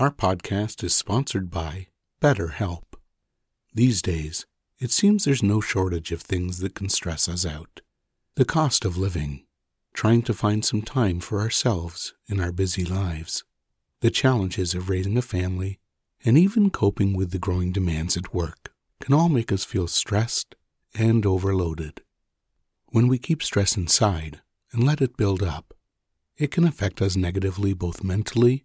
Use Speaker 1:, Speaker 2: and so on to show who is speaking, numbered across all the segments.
Speaker 1: Our podcast is sponsored by BetterHelp. These days, it seems there's no shortage of things that can stress us out. The cost of living, trying to find some time for ourselves in our busy lives, the challenges of raising a family, and even coping with the growing demands at work can all make us feel stressed and overloaded. When we keep stress inside and let it build up, it can affect us negatively both mentally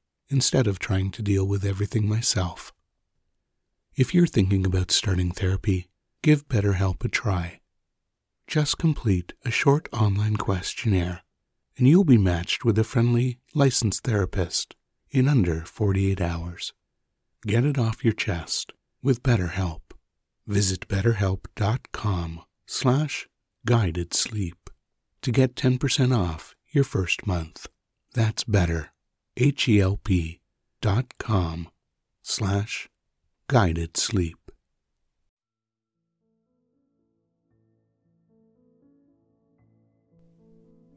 Speaker 1: instead of trying to deal with everything myself. If you're thinking about starting therapy, give BetterHelp a try. Just complete a short online questionnaire, and you'll be matched with a friendly, licensed therapist in under 48 hours. Get it off your chest with BetterHelp. Visit betterhelp.com slash guided sleep to get 10% off your first month. That's better, H-E-L-P dot com slash guided sleep.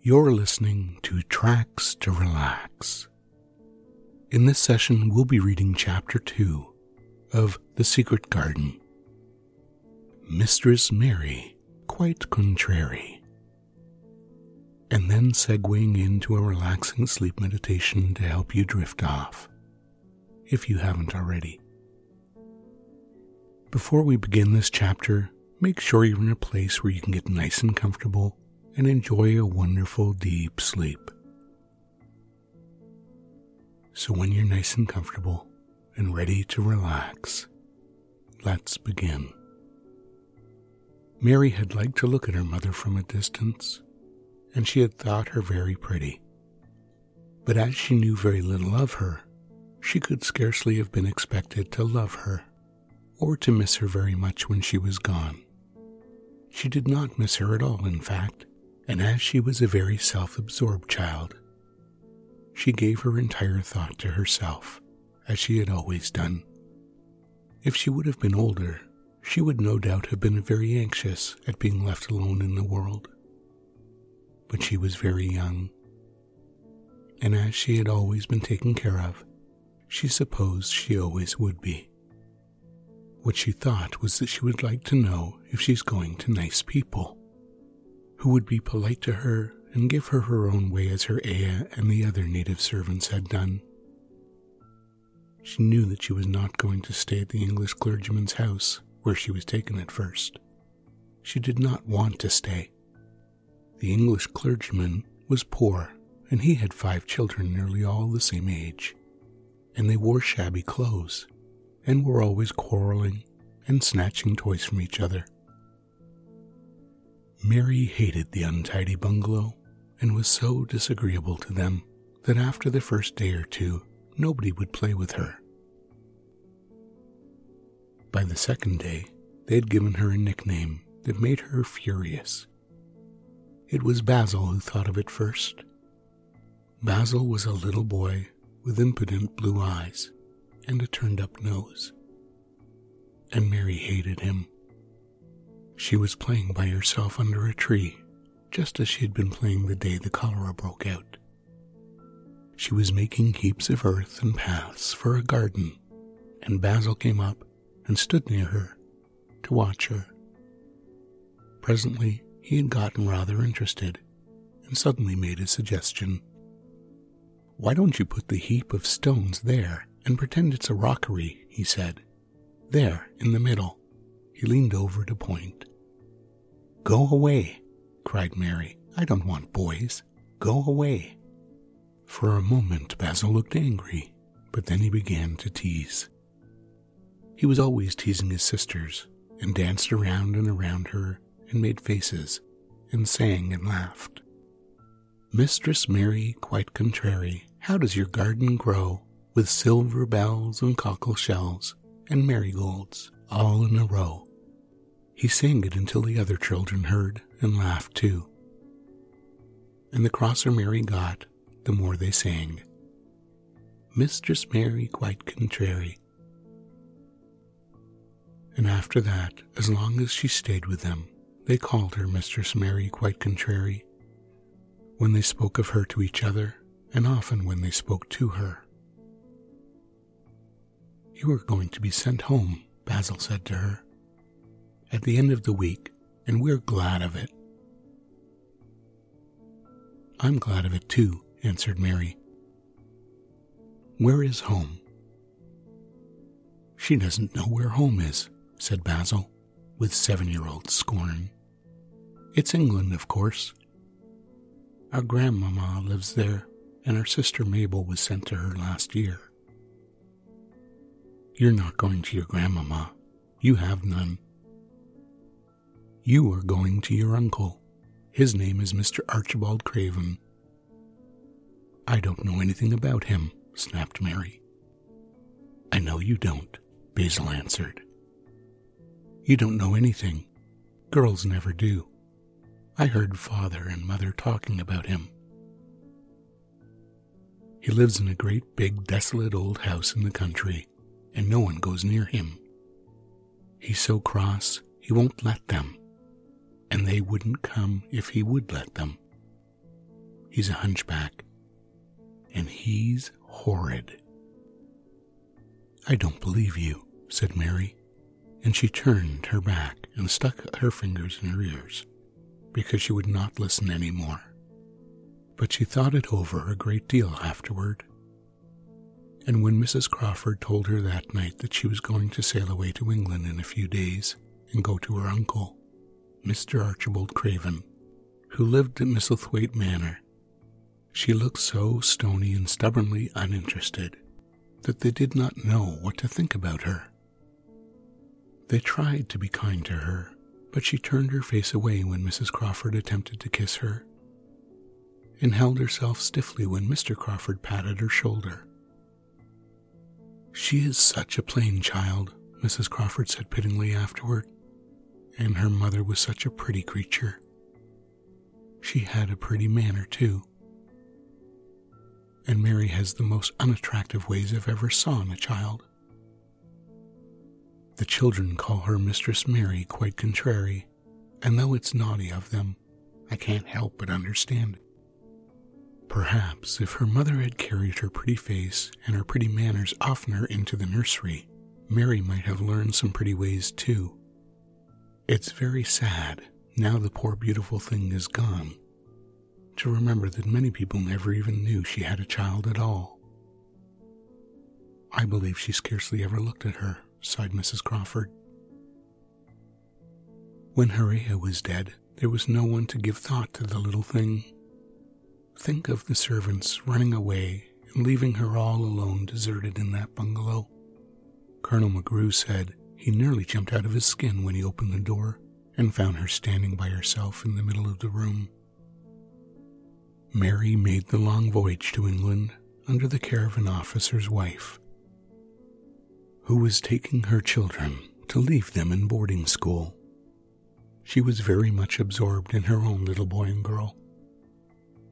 Speaker 1: You're listening to Tracks to Relax. In this session, we'll be reading Chapter 2 of The Secret Garden. Mistress Mary, quite contrary. And then segueing into a relaxing sleep meditation to help you drift off, if you haven't already. Before we begin this chapter, make sure you're in a place where you can get nice and comfortable and enjoy a wonderful deep sleep. So, when you're nice and comfortable and ready to relax, let's begin. Mary had liked to look at her mother from a distance, and she had thought her very pretty. But as she knew very little of her, she could scarcely have been expected to love her or to miss her very much when she was gone. She did not miss her at all, in fact, and as she was a very self absorbed child, she gave her entire thought to herself, as she had always done. If she would have been older, she would no doubt have been very anxious at being left alone in the world. But she was very young, and as she had always been taken care of, she supposed she always would be. What she thought was that she would like to know if she's going to nice people, who would be polite to her and give her her own way as her Ayah and the other native servants had done. She knew that she was not going to stay at the English clergyman's house where she was taken at first. She did not want to stay. The English clergyman was poor, and he had five children nearly all the same age, and they wore shabby clothes and were always quarreling and snatching toys from each other. Mary hated the untidy bungalow and was so disagreeable to them that after the first day or two, nobody would play with her. By the second day, they had given her a nickname that made her furious. It was Basil who thought of it first. Basil was a little boy with impudent blue eyes and a turned up nose. And Mary hated him. She was playing by herself under a tree, just as she had been playing the day the cholera broke out. She was making heaps of earth and paths for a garden, and Basil came up and stood near her to watch her. Presently, he had gotten rather interested and suddenly made a suggestion. Why don't you put the heap of stones there and pretend it's a rockery? he said. There, in the middle. He leaned over to point. Go away, cried Mary. I don't want boys. Go away. For a moment, Basil looked angry, but then he began to tease. He was always teasing his sisters, and danced around and around her, and made faces, and sang and laughed. Mistress Mary, quite contrary, how does your garden grow with silver bells and cockle shells and marigolds all in a row? He sang it until the other children heard and laughed too. And the crosser Mary got, the more they sang. Mistress Mary quite contrary. And after that, as long as she stayed with them, they called her Mistress Mary quite contrary when they spoke of her to each other, and often when they spoke to her. You are going to be sent home, Basil said to her, at the end of the week, and we're glad of it. I'm glad of it too, answered Mary. Where is home? She doesn't know where home is, said Basil, with seven year old scorn. It's England, of course. Our grandmamma lives there, and our sister Mabel was sent to her last year. You're not going to your grandmamma. You have none. You are going to your uncle. His name is Mr. Archibald Craven. I don't know anything about him, snapped Mary. I know you don't, Basil answered. You don't know anything. Girls never do. I heard father and mother talking about him. He lives in a great big desolate old house in the country, and no one goes near him. He's so cross, he won't let them, and they wouldn't come if he would let them. He's a hunchback, and he's horrid. I don't believe you, said Mary, and she turned her back and stuck her fingers in her ears because she would not listen any more. But she thought it over a great deal afterward. And when Mrs. Crawford told her that night that she was going to sail away to England in a few days and go to her uncle, Mr. Archibald Craven, who lived at Misselthwaite Manor, she looked so stony and stubbornly uninterested that they did not know what to think about her. They tried to be kind to her, but she turned her face away when Mrs. Crawford attempted to kiss her, and held herself stiffly when Mr. Crawford patted her shoulder. She is such a plain child, Mrs. Crawford said pityingly afterward, and her mother was such a pretty creature. She had a pretty manner, too. And Mary has the most unattractive ways I've ever saw in a child. The children call her Mistress Mary quite contrary, and though it's naughty of them, I can't help but understand it. Perhaps if her mother had carried her pretty face and her pretty manners oftener into the nursery, Mary might have learned some pretty ways too. It's very sad, now the poor beautiful thing is gone, to remember that many people never even knew she had a child at all. I believe she scarcely ever looked at her sighed Mrs. Crawford. When Haria was dead, there was no one to give thought to the little thing. Think of the servants running away and leaving her all alone, deserted in that bungalow. Colonel McGrew said he nearly jumped out of his skin when he opened the door and found her standing by herself in the middle of the room. Mary made the long voyage to England under the care of an officer's wife who was taking her children to leave them in boarding school. She was very much absorbed in her own little boy and girl,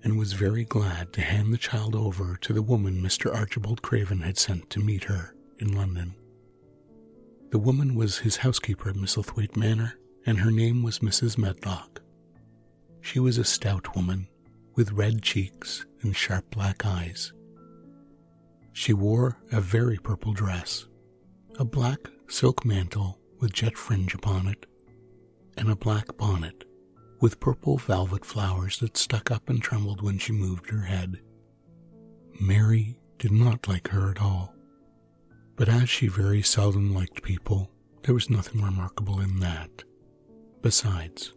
Speaker 1: and was very glad to hand the child over to the woman Mr. Archibald Craven had sent to meet her in London. The woman was his housekeeper at Misselthwaite Manor, and her name was Mrs. Medlock. She was a stout woman with red cheeks and sharp black eyes. She wore a very purple dress a black silk mantle with jet fringe upon it, and a black bonnet with purple velvet flowers that stuck up and trembled when she moved her head. Mary did not like her at all. But as she very seldom liked people, there was nothing remarkable in that. Besides,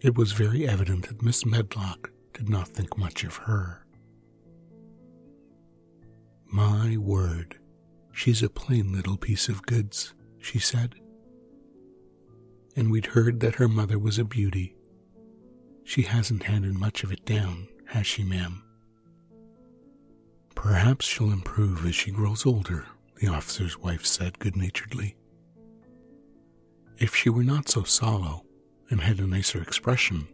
Speaker 1: it was very evident that Miss Medlock did not think much of her. My word, she's a plain little piece of goods, she said. And we'd heard that her mother was a beauty. She hasn't handed much of it down, has she, ma'am? Perhaps she'll improve as she grows older, the officer's wife said good naturedly. If she were not so sallow and had a nicer expression,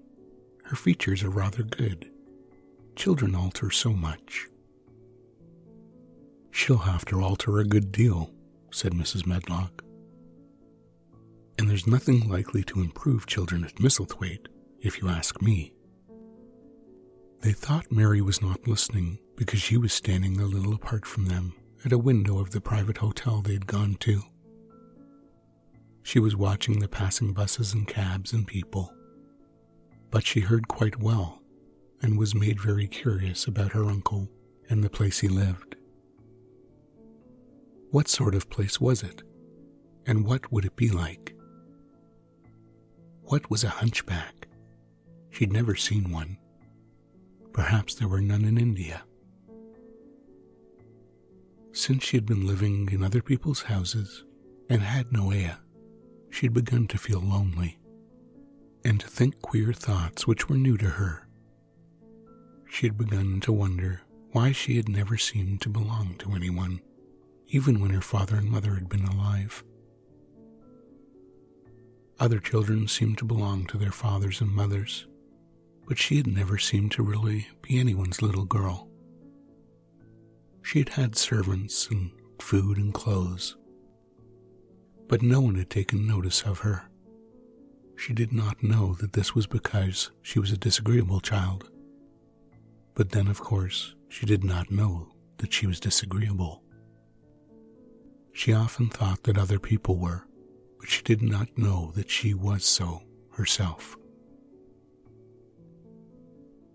Speaker 1: her features are rather good. Children alter so much. She'll have to alter a good deal, said Mrs. Medlock. And there's nothing likely to improve children at Misselthwaite, if you ask me. They thought Mary was not listening because she was standing a little apart from them at a window of the private hotel they'd gone to. She was watching the passing buses and cabs and people, but she heard quite well and was made very curious about her uncle and the place he lived. What sort of place was it, and what would it be like? What was a hunchback? She'd never seen one. Perhaps there were none in India. Since she had been living in other people's houses and had no heir, she had begun to feel lonely and to think queer thoughts which were new to her. She had begun to wonder why she had never seemed to belong to anyone, even when her father and mother had been alive. Other children seemed to belong to their fathers and mothers, but she had never seemed to really be anyone's little girl. She had had servants and food and clothes, but no one had taken notice of her. She did not know that this was because she was a disagreeable child. But then, of course, she did not know that she was disagreeable. She often thought that other people were, but she did not know that she was so herself.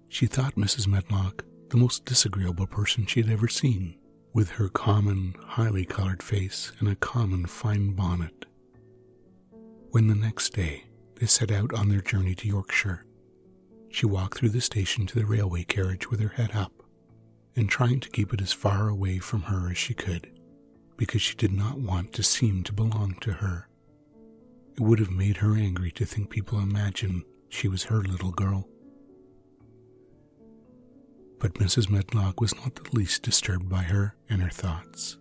Speaker 1: She thought Mrs. Medlock the most disagreeable person she had ever seen, with her common, highly colored face and a common fine bonnet. When the next day they set out on their journey to Yorkshire, she walked through the station to the railway carriage with her head up and trying to keep it as far away from her as she could, because she did not want to seem to belong to her. It would have made her angry to think people imagined she was her little girl. But Mrs. Medlock was not the least disturbed by her and her thoughts.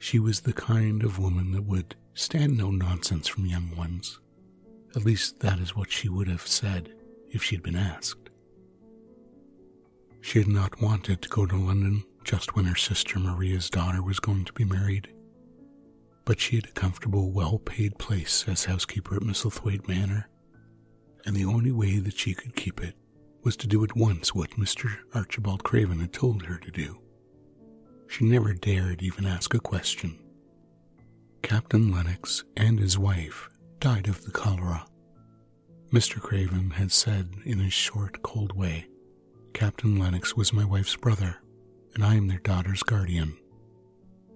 Speaker 1: She was the kind of woman that would stand no nonsense from young ones. At least that is what she would have said if she'd been asked. She had not wanted to go to London just when her sister Maria's daughter was going to be married, but she had a comfortable, well paid place as housekeeper at Misselthwaite Manor, and the only way that she could keep it was to do at once what Mr. Archibald Craven had told her to do. She never dared even ask a question. Captain Lennox and his wife died of the cholera. Mr. Craven had said in his short, cold way, Captain Lennox was my wife's brother, and I am their daughter's guardian.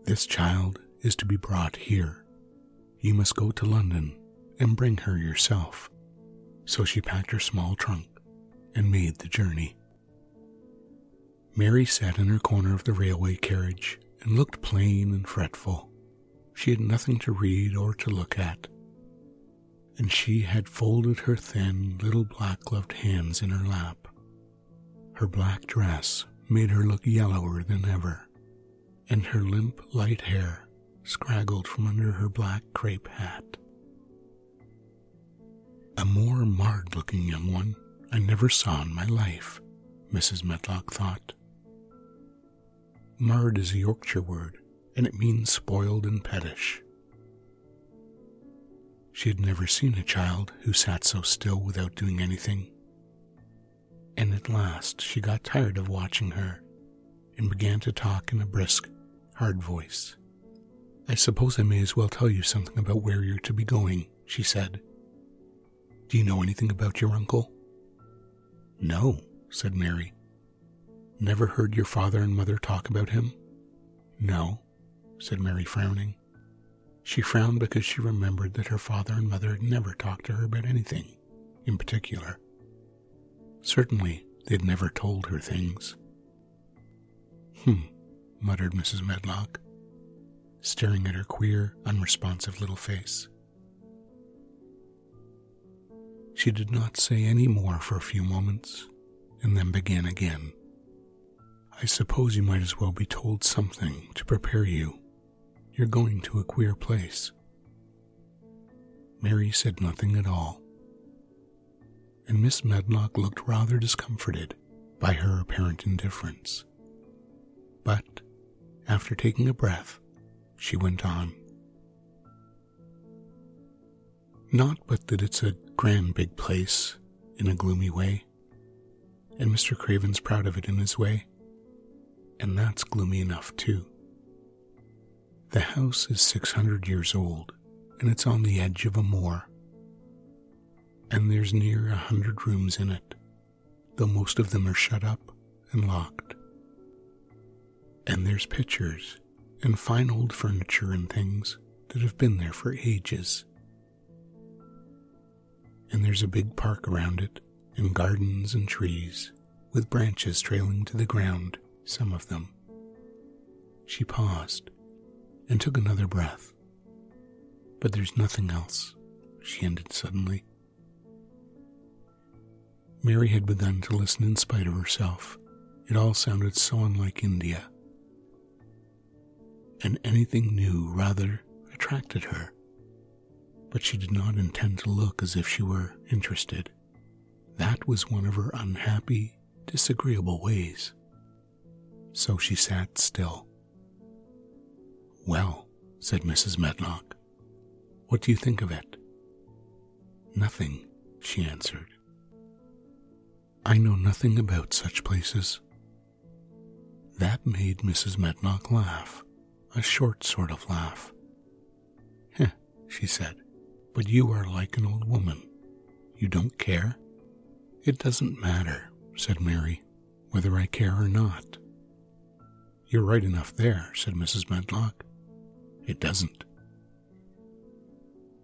Speaker 1: This child is to be brought here. You must go to London and bring her yourself. So she packed her small trunk and made the journey. Mary sat in her corner of the railway carriage and looked plain and fretful. She had nothing to read or to look at, and she had folded her thin, little black gloved hands in her lap. Her black dress made her look yellower than ever, and her limp, light hair scraggled from under her black crepe hat. A more marred looking young one I never saw in my life, Mrs. Medlock thought. Marred is a Yorkshire word, and it means spoiled and pettish. She had never seen a child who sat so still without doing anything. And at last she got tired of watching her and began to talk in a brisk, hard voice. I suppose I may as well tell you something about where you're to be going, she said. Do you know anything about your uncle? No, said Mary. Never heard your father and mother talk about him? No, said Mary, frowning. She frowned because she remembered that her father and mother had never talked to her about anything in particular. Certainly, they'd never told her things. Hmm, muttered Mrs. Medlock, staring at her queer, unresponsive little face. She did not say any more for a few moments, and then began again. I suppose you might as well be told something to prepare you. You're going to a queer place. Mary said nothing at all, and Miss Medlock looked rather discomforted by her apparent indifference. But, after taking a breath, she went on. Not but that it's a grand big place in a gloomy way, and Mr. Craven's proud of it in his way, and that's gloomy enough too. The house is 600 years old, and it's on the edge of a moor, and there's near a hundred rooms in it, though most of them are shut up and locked. And there's pictures and fine old furniture and things that have been there for ages and there's a big park around it, and gardens and trees, with branches trailing to the ground, some of them. She paused and took another breath. But there's nothing else, she ended suddenly. Mary had begun to listen in spite of herself. It all sounded so unlike India. And anything new rather attracted her but she did not intend to look as if she were interested. That was one of her unhappy, disagreeable ways. So she sat still. Well, said Mrs. Medlock, what do you think of it? Nothing, she answered. I know nothing about such places. That made Mrs. Medlock laugh, a short sort of laugh. Heh, she said. But you are like an old woman. You don't care? It doesn't matter, said Mary, whether I care or not. You're right enough there, said Mrs. Medlock. It doesn't.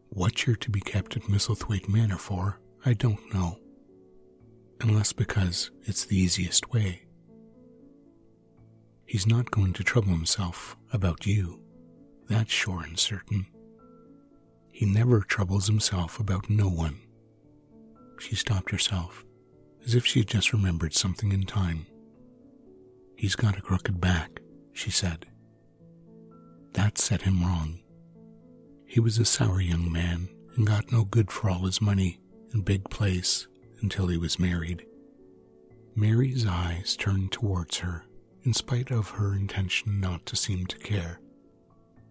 Speaker 1: What you're to be kept at Misselthwaite Manor for, I don't know. Unless because it's the easiest way. He's not going to trouble himself about you. That's sure and certain. He never troubles himself about no one. She stopped herself, as if she had just remembered something in time. He's got a crooked back, she said. That set him wrong. He was a sour young man and got no good for all his money and big place until he was married. Mary's eyes turned towards her in spite of her intention not to seem to care.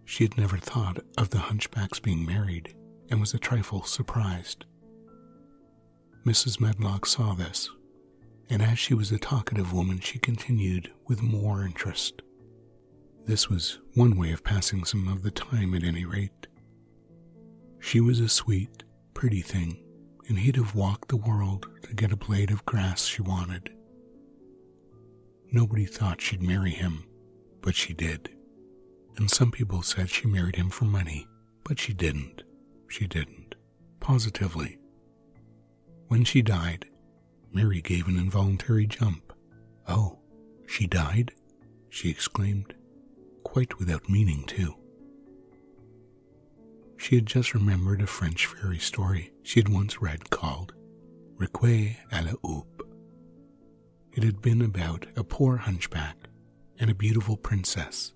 Speaker 1: She had never thought of the hunchback's being married and was a trifle surprised. Mrs. Medlock saw this, and as she was a talkative woman, she continued with more interest. This was one way of passing some of the time at any rate. She was a sweet, pretty thing, and he'd have walked the world to get a blade of grass she wanted. Nobody thought she'd marry him, but she did and some people said she married him for money, but she didn't. She didn't. Positively. When she died, Mary gave an involuntary jump. Oh, she died? she exclaimed, quite without meaning to. She had just remembered a French fairy story she had once read called Riquet à la Houppe. It had been about a poor hunchback and a beautiful princess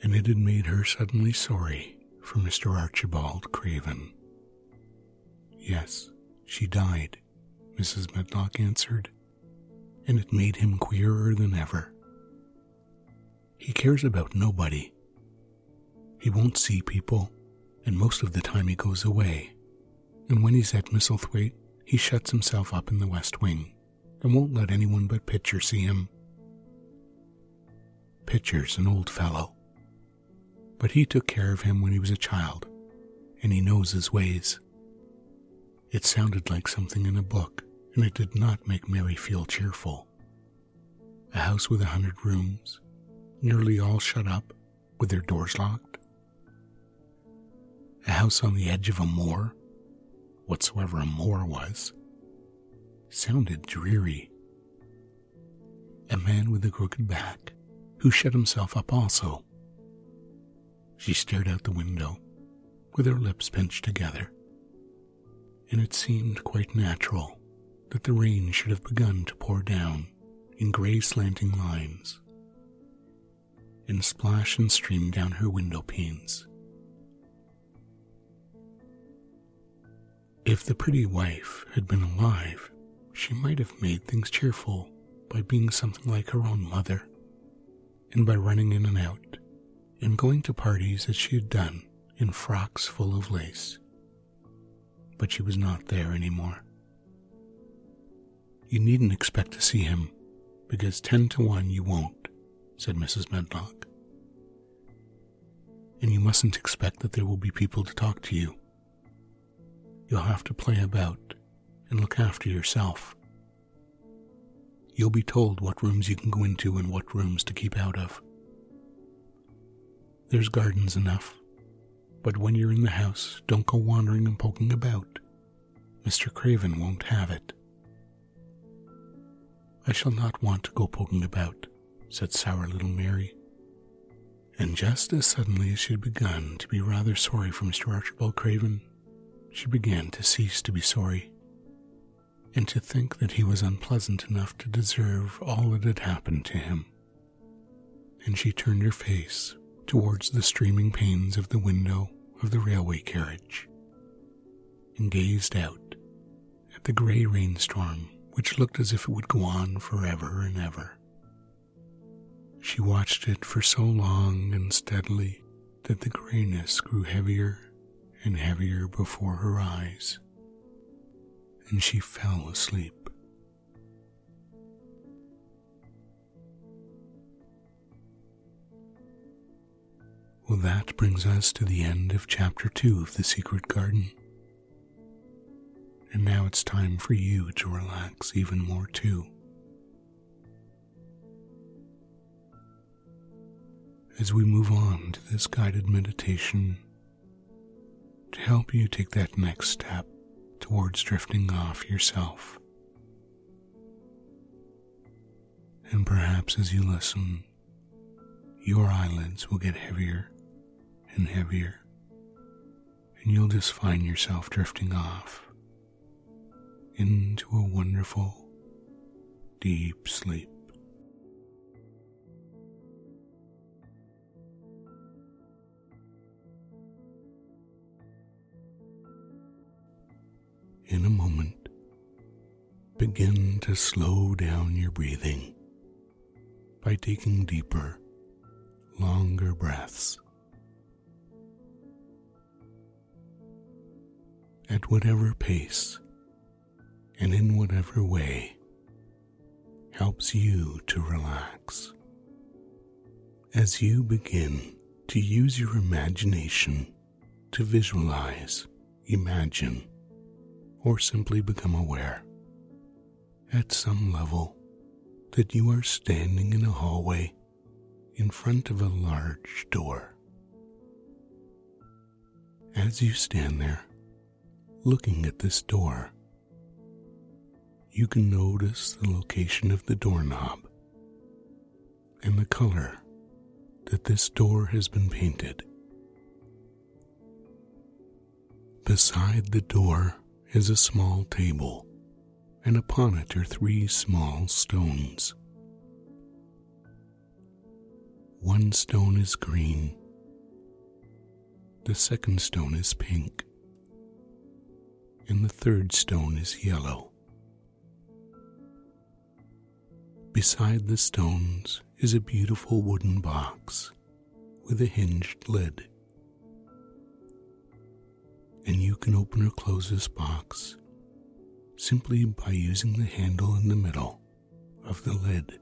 Speaker 1: and it had made her suddenly sorry for Mr. Archibald Craven. Yes, she died, Mrs. Medlock answered, and it made him queerer than ever. He cares about nobody. He won't see people, and most of the time he goes away. And when he's at Misselthwaite, he shuts himself up in the West Wing and won't let anyone but Pitcher see him. Pitcher's an old fellow, but he took care of him when he was a child, and he knows his ways. It sounded like something in a book, and it did not make Mary feel cheerful. A house with a hundred rooms, nearly all shut up, with their doors locked. A house on the edge of a moor, whatsoever a moor was, sounded dreary. A man with a crooked back who shut himself up also. She stared out the window with her lips pinched together, and it seemed quite natural that the rain should have begun to pour down in gray slanting lines and splash and stream down her window panes. If the pretty wife had been alive, she might have made things cheerful by being something like her own mother, and by running in and out, and going to parties as she had done in frocks full of lace. But she was not there anymore. You needn't expect to see him, because ten to one you won't, said Mrs. Medlock. And you mustn't expect that there will be people to talk to you. You'll have to play about and look after yourself. You'll be told what rooms you can go into and what rooms to keep out of. There's gardens enough, but when you're in the house, don't go wandering and poking about. Mr. Craven won't have it. I shall not want to go poking about, said sour little Mary. And just as suddenly as she had begun to be rather sorry for Mr. Archibald Craven, she began to cease to be sorry, and to think that he was unpleasant enough to deserve all that had happened to him. And she turned her face towards the streaming panes of the window of the railway carriage, and gazed out at the gray rainstorm which looked as if it would go on forever and ever. She watched it for so long and steadily that the grayness grew heavier and heavier before her eyes, and she fell asleep. Well, that brings us to the end of chapter two of The Secret Garden. And now it's time for you to relax even more, too. As we move on to this guided meditation, to help you take that next step towards drifting off yourself. And perhaps as you listen, your eyelids will get heavier and heavier, and you'll just find yourself drifting off into a wonderful, deep sleep. In a moment, begin to slow down your breathing by taking deeper, longer breaths. At whatever pace and in whatever way helps you to relax. As you begin to use your imagination to visualize, imagine, or simply become aware at some level that you are standing in a hallway in front of a large door. As you stand there, looking at this door, you can notice the location of the doorknob and the color that this door has been painted. Beside the door is a small table, and upon it are three small stones. One stone is green, the second stone is pink, and the third stone is yellow. Beside the stones is a beautiful wooden box with a hinged lid and you can open or close this box simply by using the handle in the middle of the lid.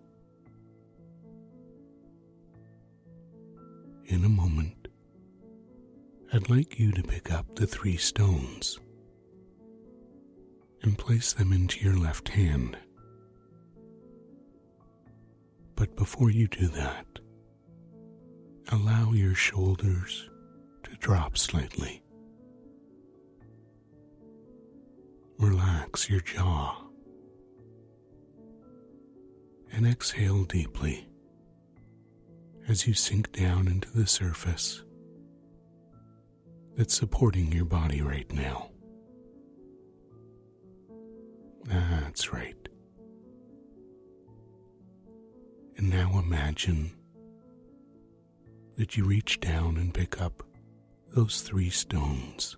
Speaker 1: In a moment, I'd like you to pick up the three stones and place them into your left hand. But before you do that, allow your shoulders to drop slightly. Relax your jaw and exhale deeply as you sink down into the surface that's supporting your body right now. That's right. And now imagine that you reach down and pick up those three stones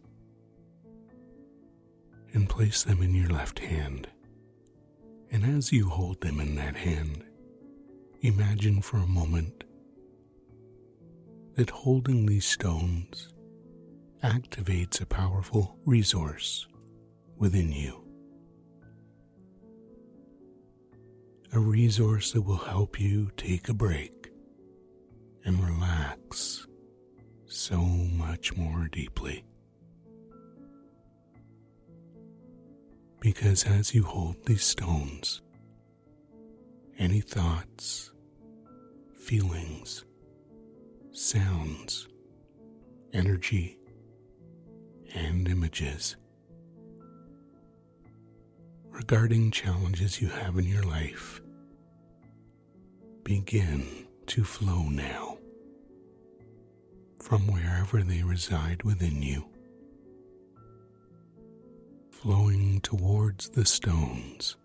Speaker 1: and place them in your left hand. And as you hold them in that hand, imagine for a moment that holding these stones activates a powerful resource within you. A resource that will help you take a break and relax so much more deeply. Because as you hold these stones, any thoughts, feelings, sounds, energy, and images regarding challenges you have in your life begin to flow now from wherever they reside within you, flowing towards the stones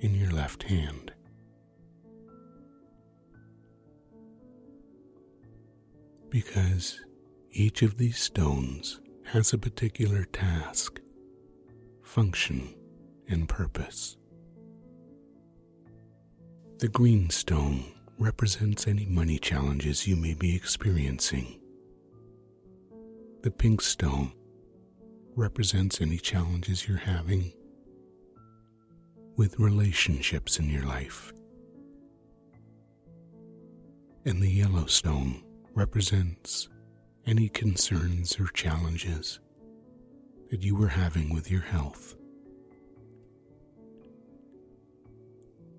Speaker 1: in your left hand. Because each of these stones has a particular task, function, and purpose. The green stone represents any money challenges you may be experiencing. The pink stone represents any challenges you're having with relationships in your life. And the yellow stone represents any concerns or challenges that you were having with your health.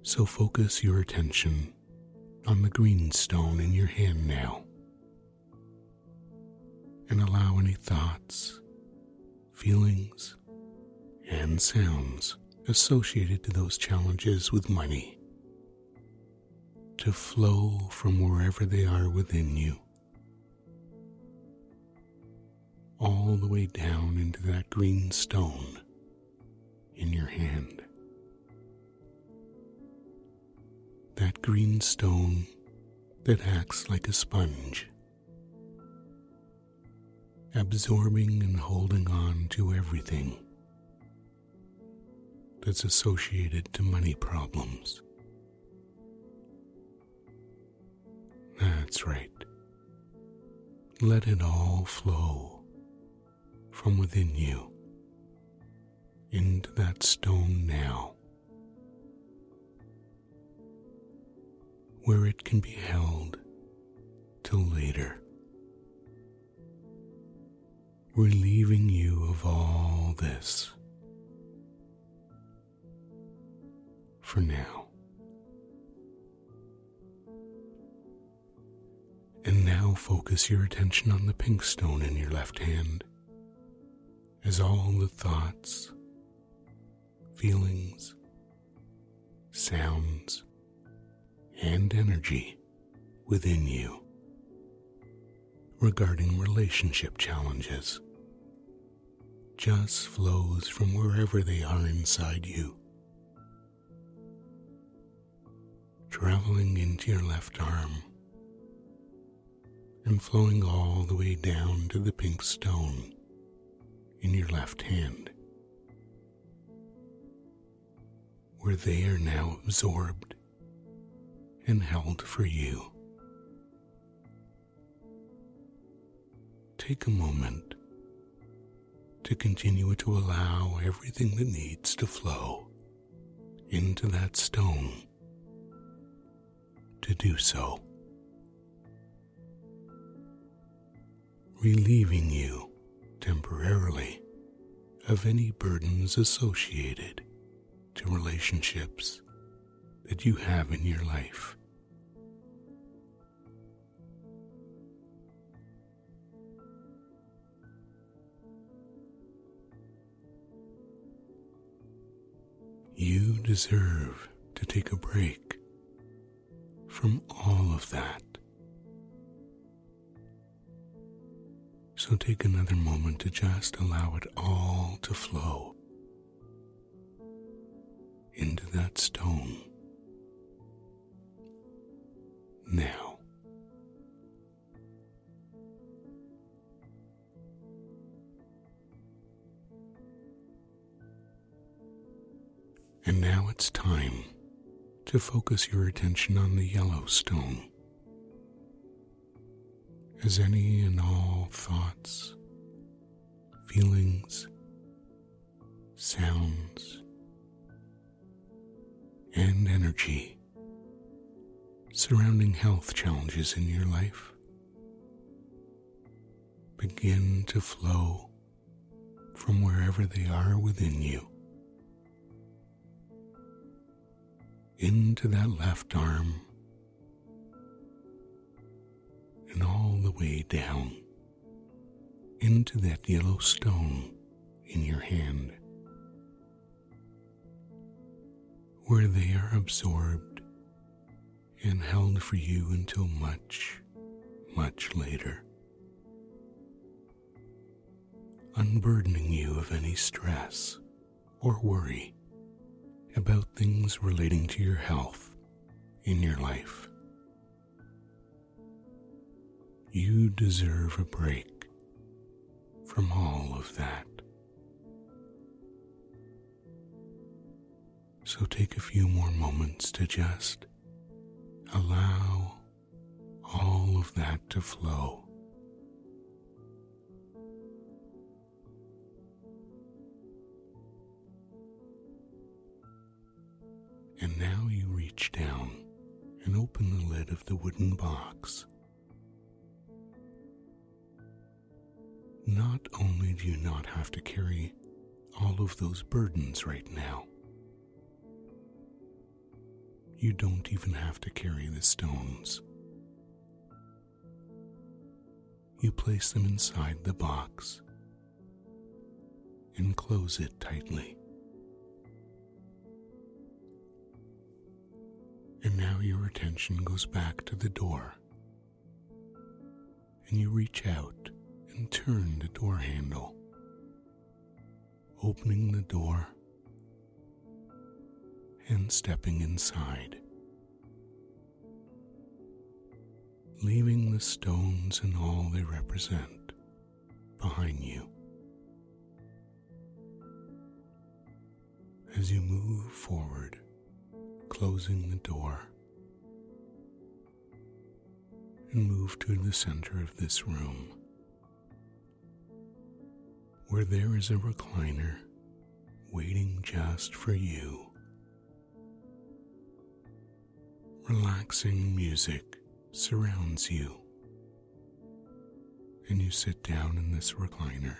Speaker 1: So focus your attention on the green stone in your hand now and allow any thoughts, feelings, and sounds associated to those challenges with money to flow from wherever they are within you all the way down into that green stone in your hand. That green stone that acts like a sponge, absorbing and holding on to everything that's associated to money problems. That's right. Let it all flow from within you into that stone now, where it can be held till later, relieving you of all this for now. And now focus your attention on the pink stone in your left hand as all the thoughts, feelings, sounds, and energy within you regarding relationship challenges just flows from wherever they are inside you, traveling into your left arm and flowing all the way down to the pink stone in your left hand, where they are now absorbed and held for you. Take a moment to continue to allow everything that needs to flow into that stone to do so, relieving you temporarily of any burdens associated to relationships that you have in your life deserve to take a break from all of that. So take another moment to just allow it all to flow into that stone. Now, And now it's time to focus your attention on the yellow stone. As any and all thoughts, feelings, sounds, and energy surrounding health challenges in your life begin to flow from wherever they are within you into that left arm and all the way down into that yellow stone in your hand, where they are absorbed and held for you until much, much later, unburdening you of any stress or worry about things relating to your health in your life. You deserve a break from all of that. So take a few more moments to just allow all of that to flow. And now you reach down and open the lid of the wooden box. Not only do you not have to carry all of those burdens right now, you don't even have to carry the stones. You place them inside the box and close it tightly. And now your attention goes back to the door, and you reach out and turn the door handle, opening the door and stepping inside, leaving the stones and all they represent behind you. As you move forward, closing the door, and move to the center of this room, where there is a recliner waiting just for you. Relaxing music surrounds you, and you sit down in this recliner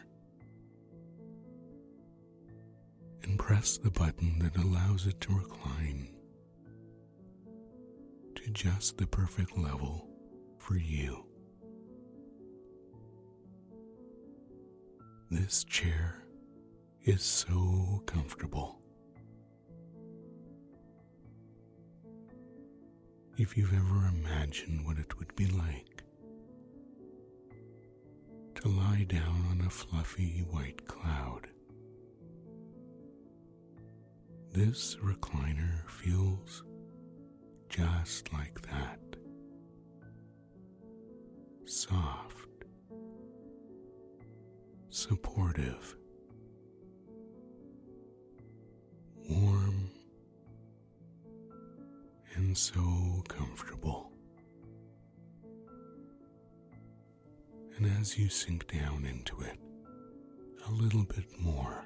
Speaker 1: and press the button that allows it to recline to just the perfect level for you. This chair is so comfortable. If you've ever imagined what it would be like to lie down on a fluffy white cloud, this recliner feels just like that. Soft, supportive, warm, and so comfortable. And as you sink down into it a little bit more,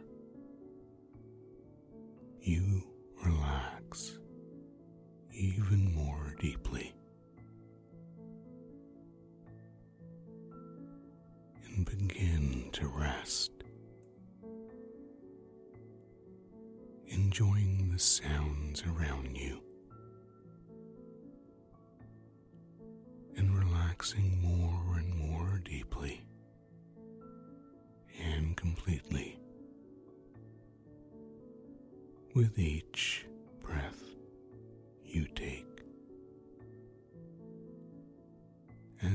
Speaker 1: you relax even more deeply. And begin to rest, enjoying the sounds around you. And relaxing more and more deeply. And completely. With each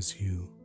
Speaker 1: as you